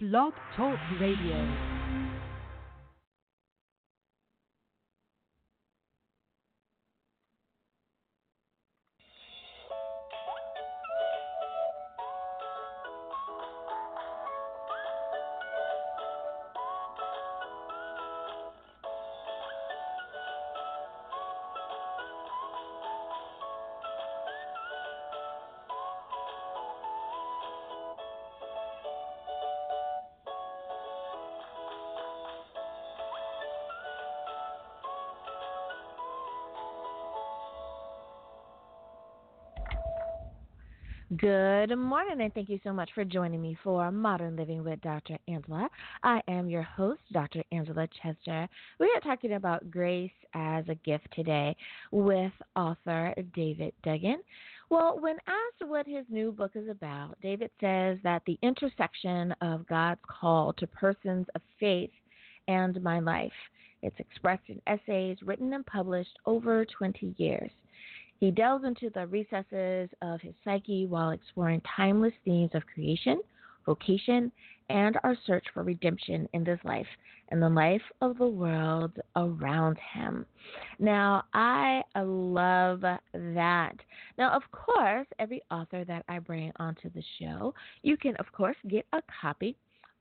Blog Talk Radio. Good morning, and thank you so much for joining me for Modern Living with Dr. Angela. I am your host, Dr. Angela Chester. We are talking about grace as a gift today with author David Duggan. Well, when asked what his new book is about, David says that the intersection of God's call to persons of faith and my life. It's expressed in essays written and published over 20 years. He delves into the recesses of his psyche while exploring timeless themes of creation, vocation, and our search for redemption in this life and the life of the world around him. Now, I love that. Now, of course, every author that I bring onto the show, you can, of course, get a copy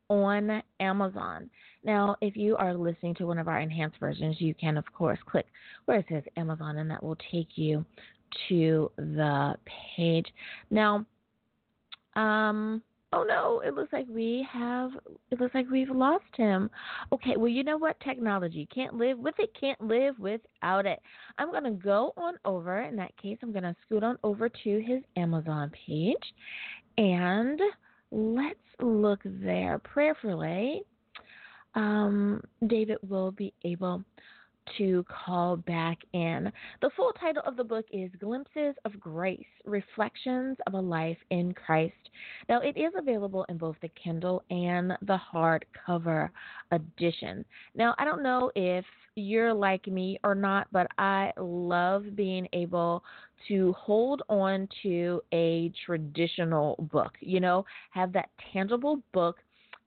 on Amazon. Now, if you are listening to one of our enhanced versions, you can, of course, click where it says Amazon, and that will take you to the page. Now, um, oh no, it looks like we have, it looks like we've lost him. Okay, well, you know what? Technology can't live with it, can't live without it. I'm going to go on over, in that case, I'm going to scoot on over to his Amazon page and let's look there prayerfully. Um, David will be able to call back in. The full title of the book is Glimpses of Grace Reflections of a Life in Christ. Now, it is available in both the Kindle and the hardcover edition. Now, I don't know if you're like me or not, but I love being able to hold on to a traditional book, you know, have that tangible book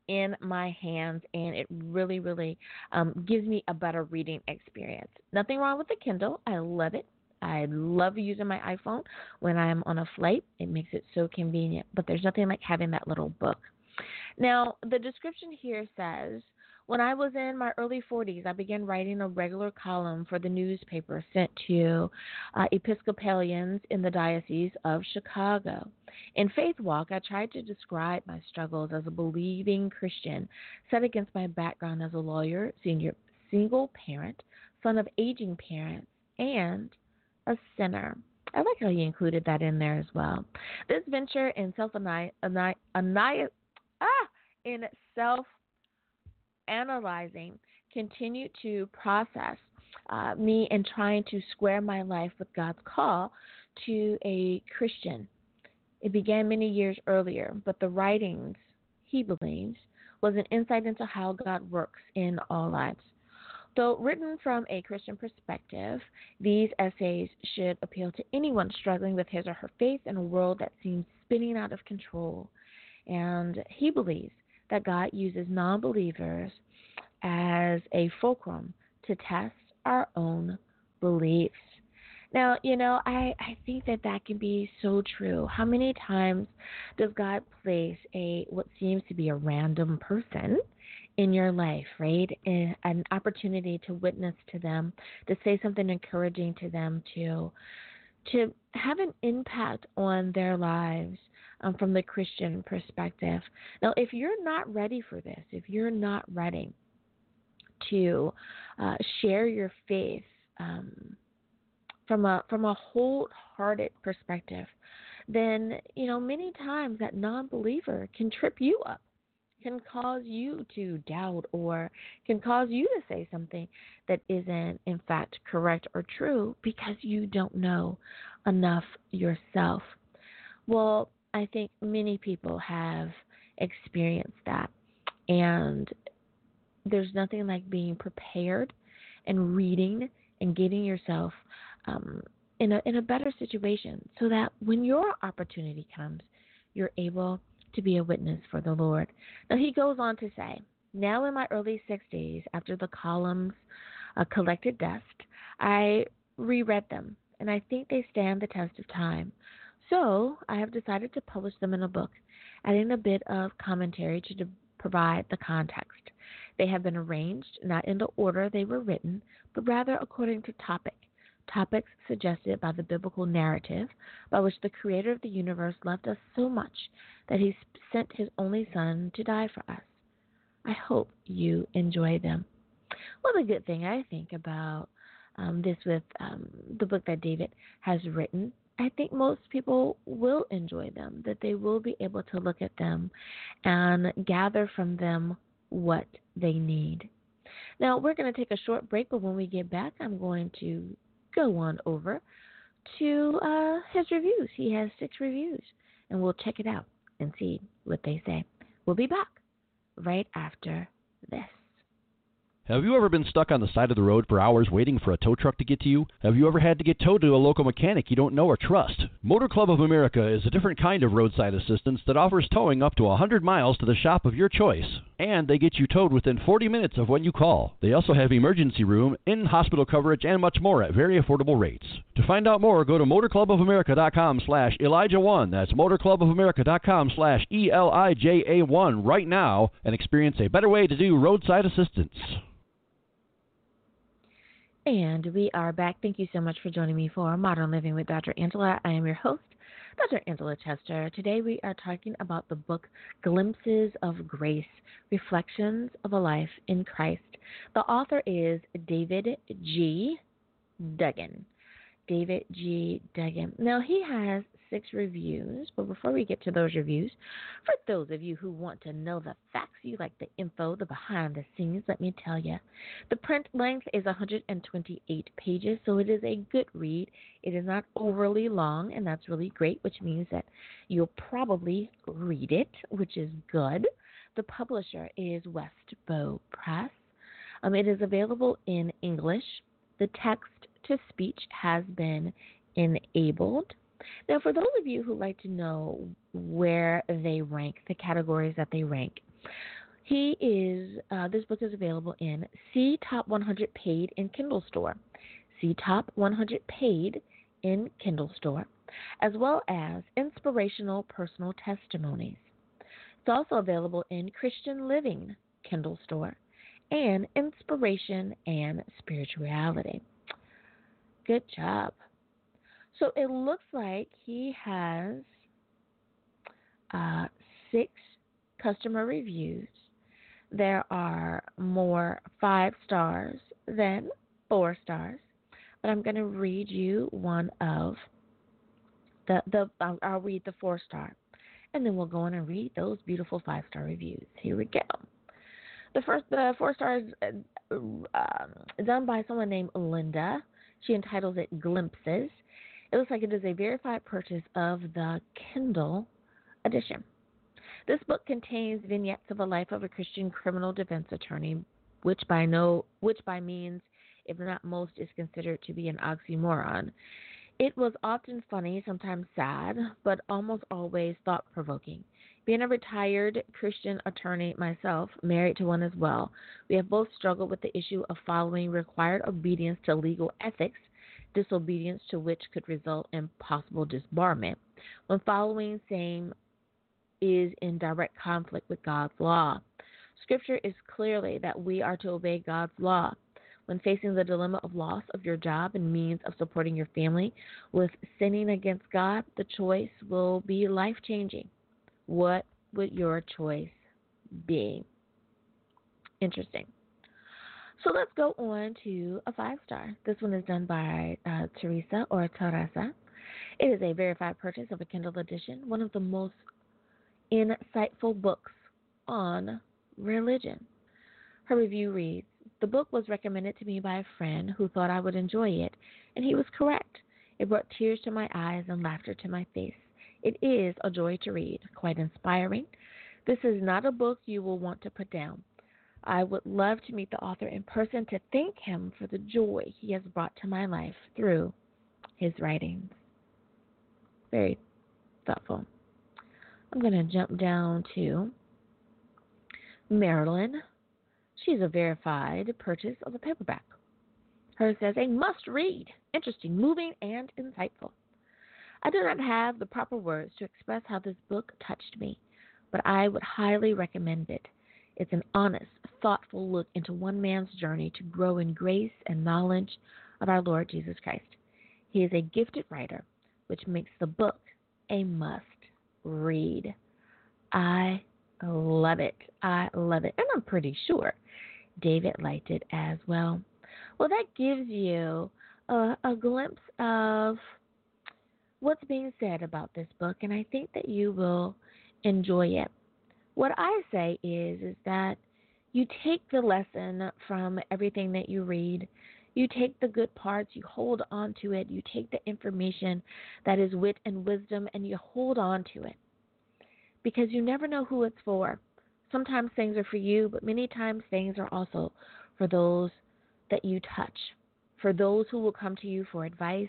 in my hands, and it really, really um, gives me a better reading experience. Nothing wrong with the Kindle. I love it. I love using my iPhone when I'm on a flight. It makes it so convenient, but there's nothing like having that little book. Now, the description here says when I was in my early 40s, I began writing a regular column for the newspaper sent to uh, Episcopalians in the Diocese of Chicago. In Faith Walk, I tried to describe my struggles as a believing Christian set against my background as a lawyer, senior, single parent, son of aging parents, and a sinner. I like how you included that in there as well. This venture in self ah, in self analyzing, continue to process uh, me and trying to square my life with God's call to a Christian. It began many years earlier, but the writings, he believes, was an insight into how God works in all lives. Though written from a Christian perspective, these essays should appeal to anyone struggling with his or her faith in a world that seems spinning out of control. And he believes that God uses non believers as a fulcrum to test our own beliefs. Now, you know, I, I think that that can be so true. How many times does God place a what seems to be a random person in your life, right? An opportunity to witness to them, to say something encouraging to them, to to have an impact on their lives um, from the Christian perspective. Now, if you're not ready for this, if you're not ready to uh, share your faith um, from a from a wholehearted perspective, then, you know, many times that non believer can trip you up, can cause you to doubt, or can cause you to say something that isn't, in fact, correct or true because you don't know enough yourself. Well, I think many people have experienced that. And there's nothing like being prepared and reading and getting yourself um, in a in a better situation so that when your opportunity comes, you're able to be a witness for the Lord. Now he goes on to say, now in my early 60s, after the columns uh, collected dust, I reread them, and I think they stand the test of time. So I have decided to publish them in a book, adding a bit of commentary to provide the context. They have been arranged not in the order they were written, but rather according to topic, topics suggested by the biblical narrative by which the Creator of the universe loved us so much that He sent His only Son to die for us. I hope you enjoy them. Well, the good thing I think about um, this with um, the book that David has written I think most people will enjoy them, that they will be able to look at them and gather from them what they need. Now, we're going to take a short break, but when we get back, I'm going to go on over to uh, his reviews. He has six reviews, and we'll check it out and see what they say. We'll be back right after this. Have you ever been stuck on the side of the road for hours waiting for a tow truck to get to you? Have you ever had to get towed to a local mechanic you don't know or trust? Motor Club of America is a different kind of roadside assistance that offers towing up to 100 miles to the shop of your choice. And they get you towed within 40 minutes of when you call. They also have emergency room, in hospital coverage, and much more at very affordable rates. To find out more, go to motorclubofamerica.com slash Elijah1. That's motorclubofamerica.com slash E-L-I-J-A-1 right now and experience a better way to do roadside assistance. And we are back. Thank you so much for joining me for Modern Living with Dr. Angela. I am your host, Dr. Angela Chester. Today we are talking about the book Glimpses of Grace Reflections of a Life in Christ. The author is David G. Duggan. David G. Duggan. Now, he has six reviews. But before we get to those reviews, for those of you who want to know the facts, you like the info, the behind the scenes, let me tell you. The print length is 128 pages, so it is a good read. It is not overly long, and that's really great, which means that you'll probably read it, which is good. The publisher is Westbow Press. Um, it is available in English. The text to speech has been enabled. Now, for those of you who like to know where they rank, the categories that they rank, he is. Uh, this book is available in C Top 100 Paid in Kindle Store, C Top 100 Paid in Kindle Store, as well as Inspirational Personal Testimonies. It's also available in Christian Living Kindle Store and Inspiration and Spirituality. Good job. So it looks like he has uh, six customer reviews. There are more five stars than four stars, but I'm going to read you one of the the. I'll, I'll read the four star, and then we'll go on and read those beautiful five star reviews. Here we go. The first, the four stars, uh, um, done by someone named Linda. She entitles it Glimpses. It looks like it is a verified purchase of the Kindle edition. This book contains vignettes of a life of a Christian criminal defense attorney, which by no which by means, if not most, is considered to be an oxymoron. It was often funny, sometimes sad, but almost always thought provoking. Being a retired Christian attorney myself, married to one as well, we have both struggled with the issue of following required obedience to legal ethics disobedience to which could result in possible disbarment, when following same is in direct conflict with God's law. Scripture is clearly that we are to obey God's law. When facing the dilemma of loss of your job and means of supporting your family with sinning against God, the choice will be life changing. What would your choice be? Interesting. So let's go on to a five star. This one is done by uh, Teresa or Teresa. It is a verified purchase of a Kindle edition, one of the most insightful books on religion. Her review reads The book was recommended to me by a friend who thought I would enjoy it, and he was correct. It brought tears to my eyes and laughter to my face. It is a joy to read, quite inspiring. This is not a book you will want to put down. I would love to meet the author in person to thank him for the joy he has brought to my life through his writings. Very thoughtful. I'm going to jump down to Marilyn. She's a verified purchase of the paperback. Hers says a must read, interesting, moving, and insightful. I do not have the proper words to express how this book touched me, but I would highly recommend it. It's an honest, thoughtful look into one man's journey to grow in grace and knowledge of our Lord Jesus Christ. He is a gifted writer, which makes the book a must read. I love it. I love it. And I'm pretty sure David liked it as well. Well, that gives you a, a glimpse of what's being said about this book, and I think that you will enjoy it. What I say is is that you take the lesson from everything that you read. You take the good parts, you hold on to it, you take the information that is wit and wisdom, and you hold on to it. Because you never know who it's for. Sometimes things are for you, but many times things are also for those that you touch, for those who will come to you for advice,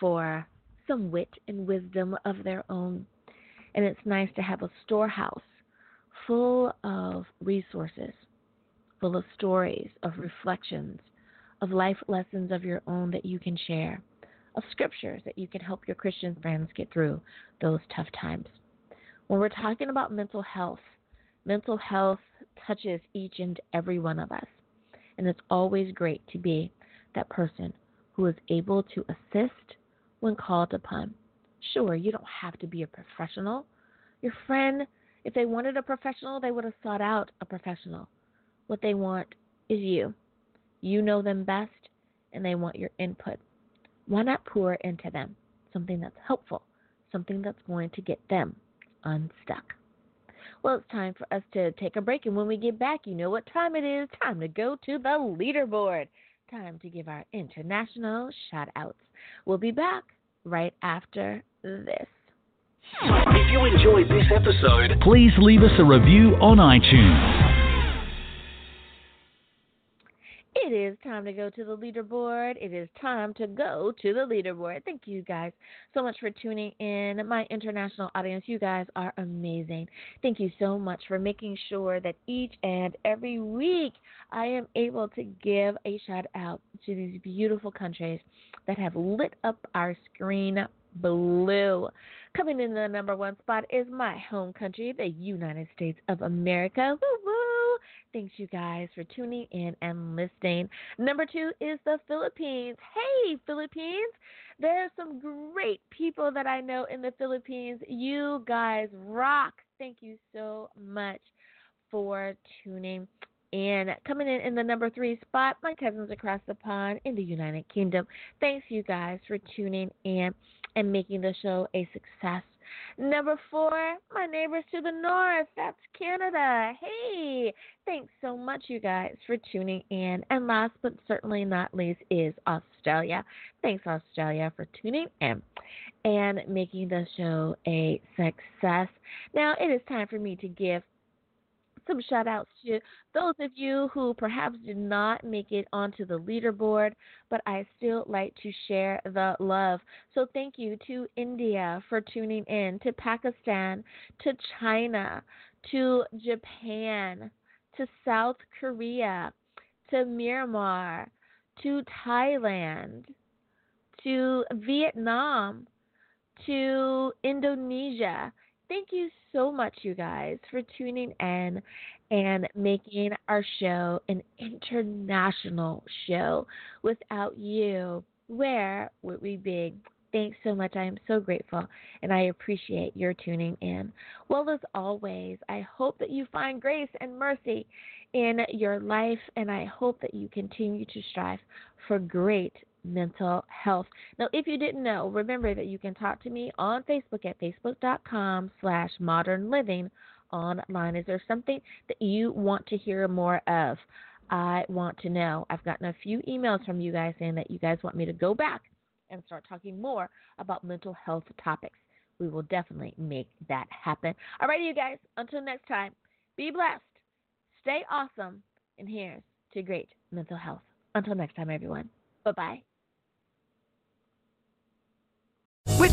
for some wit and wisdom of their own. And it's nice to have a storehouse full of resources, full of stories, of reflections, of life lessons of your own that you can share, of scriptures that you can help your Christian friends get through those tough times. When we're talking about mental health, mental health touches each and every one of us. And it's always great to be that person who is able to assist when called upon. Sure, you don't have to be a professional. Your friend, if they wanted a professional, they would have sought out a professional. What they want is you. You know them best, and they want your input. Why not pour into them something that's helpful, something that's going to get them unstuck? Well, it's time for us to take a break, and when we get back, you know what time it is. Time to go to the leaderboard. Time to give our international shout outs. We'll be back right after this. If you enjoyed this episode, please leave us a review on iTunes. It is time to go to the leaderboard. It is time to go to the leaderboard. Thank you guys so much for tuning in. My international audience, you guys are amazing. Thank you so much for making sure that each and every week I am able to give a shout out to these beautiful countries that have lit up our screen blue. Coming in the number one spot is my home country, the United States of America. Woo woo! Thanks, you guys, for tuning in and listening. Number two is the Philippines. Hey, Philippines! There are some great people that I know in the Philippines. You guys rock. Thank you so much for tuning in. Coming in in the number three spot, my cousins across the pond in the United Kingdom. Thanks, you guys, for tuning in and making the show a success. Number four, my neighbors to the north. That's Canada. Hey, thanks so much, you guys, for tuning in. And last but certainly not least is Australia. Thanks, Australia, for tuning in and making the show a success. Now it is time for me to give some shout outs to those of you who perhaps did not make it onto the leaderboard, but I still like to share the love. So thank you to India for tuning in, to Pakistan, to China, to Japan, to South Korea, to Myanmar, to Thailand, to Vietnam, to Indonesia. Thank you so much, you guys, for tuning in and making our show an international show. Without you, where would we be? Thanks so much. I am so grateful and I appreciate your tuning in. Well, as always, I hope that you find grace and mercy in your life and I hope that you continue to strive for great mental health. Now, if you didn't know, remember that you can talk to me on Facebook at facebook.com slash modern living online. Is there something that you want to hear more of? I want to know. I've gotten a few emails from you guys saying that you guys want me to go back and start talking more about mental health topics. We will definitely make that happen. All right, you guys, until next time, be blessed, stay awesome, and here's to great mental health. Until next time, everyone. Bye bye.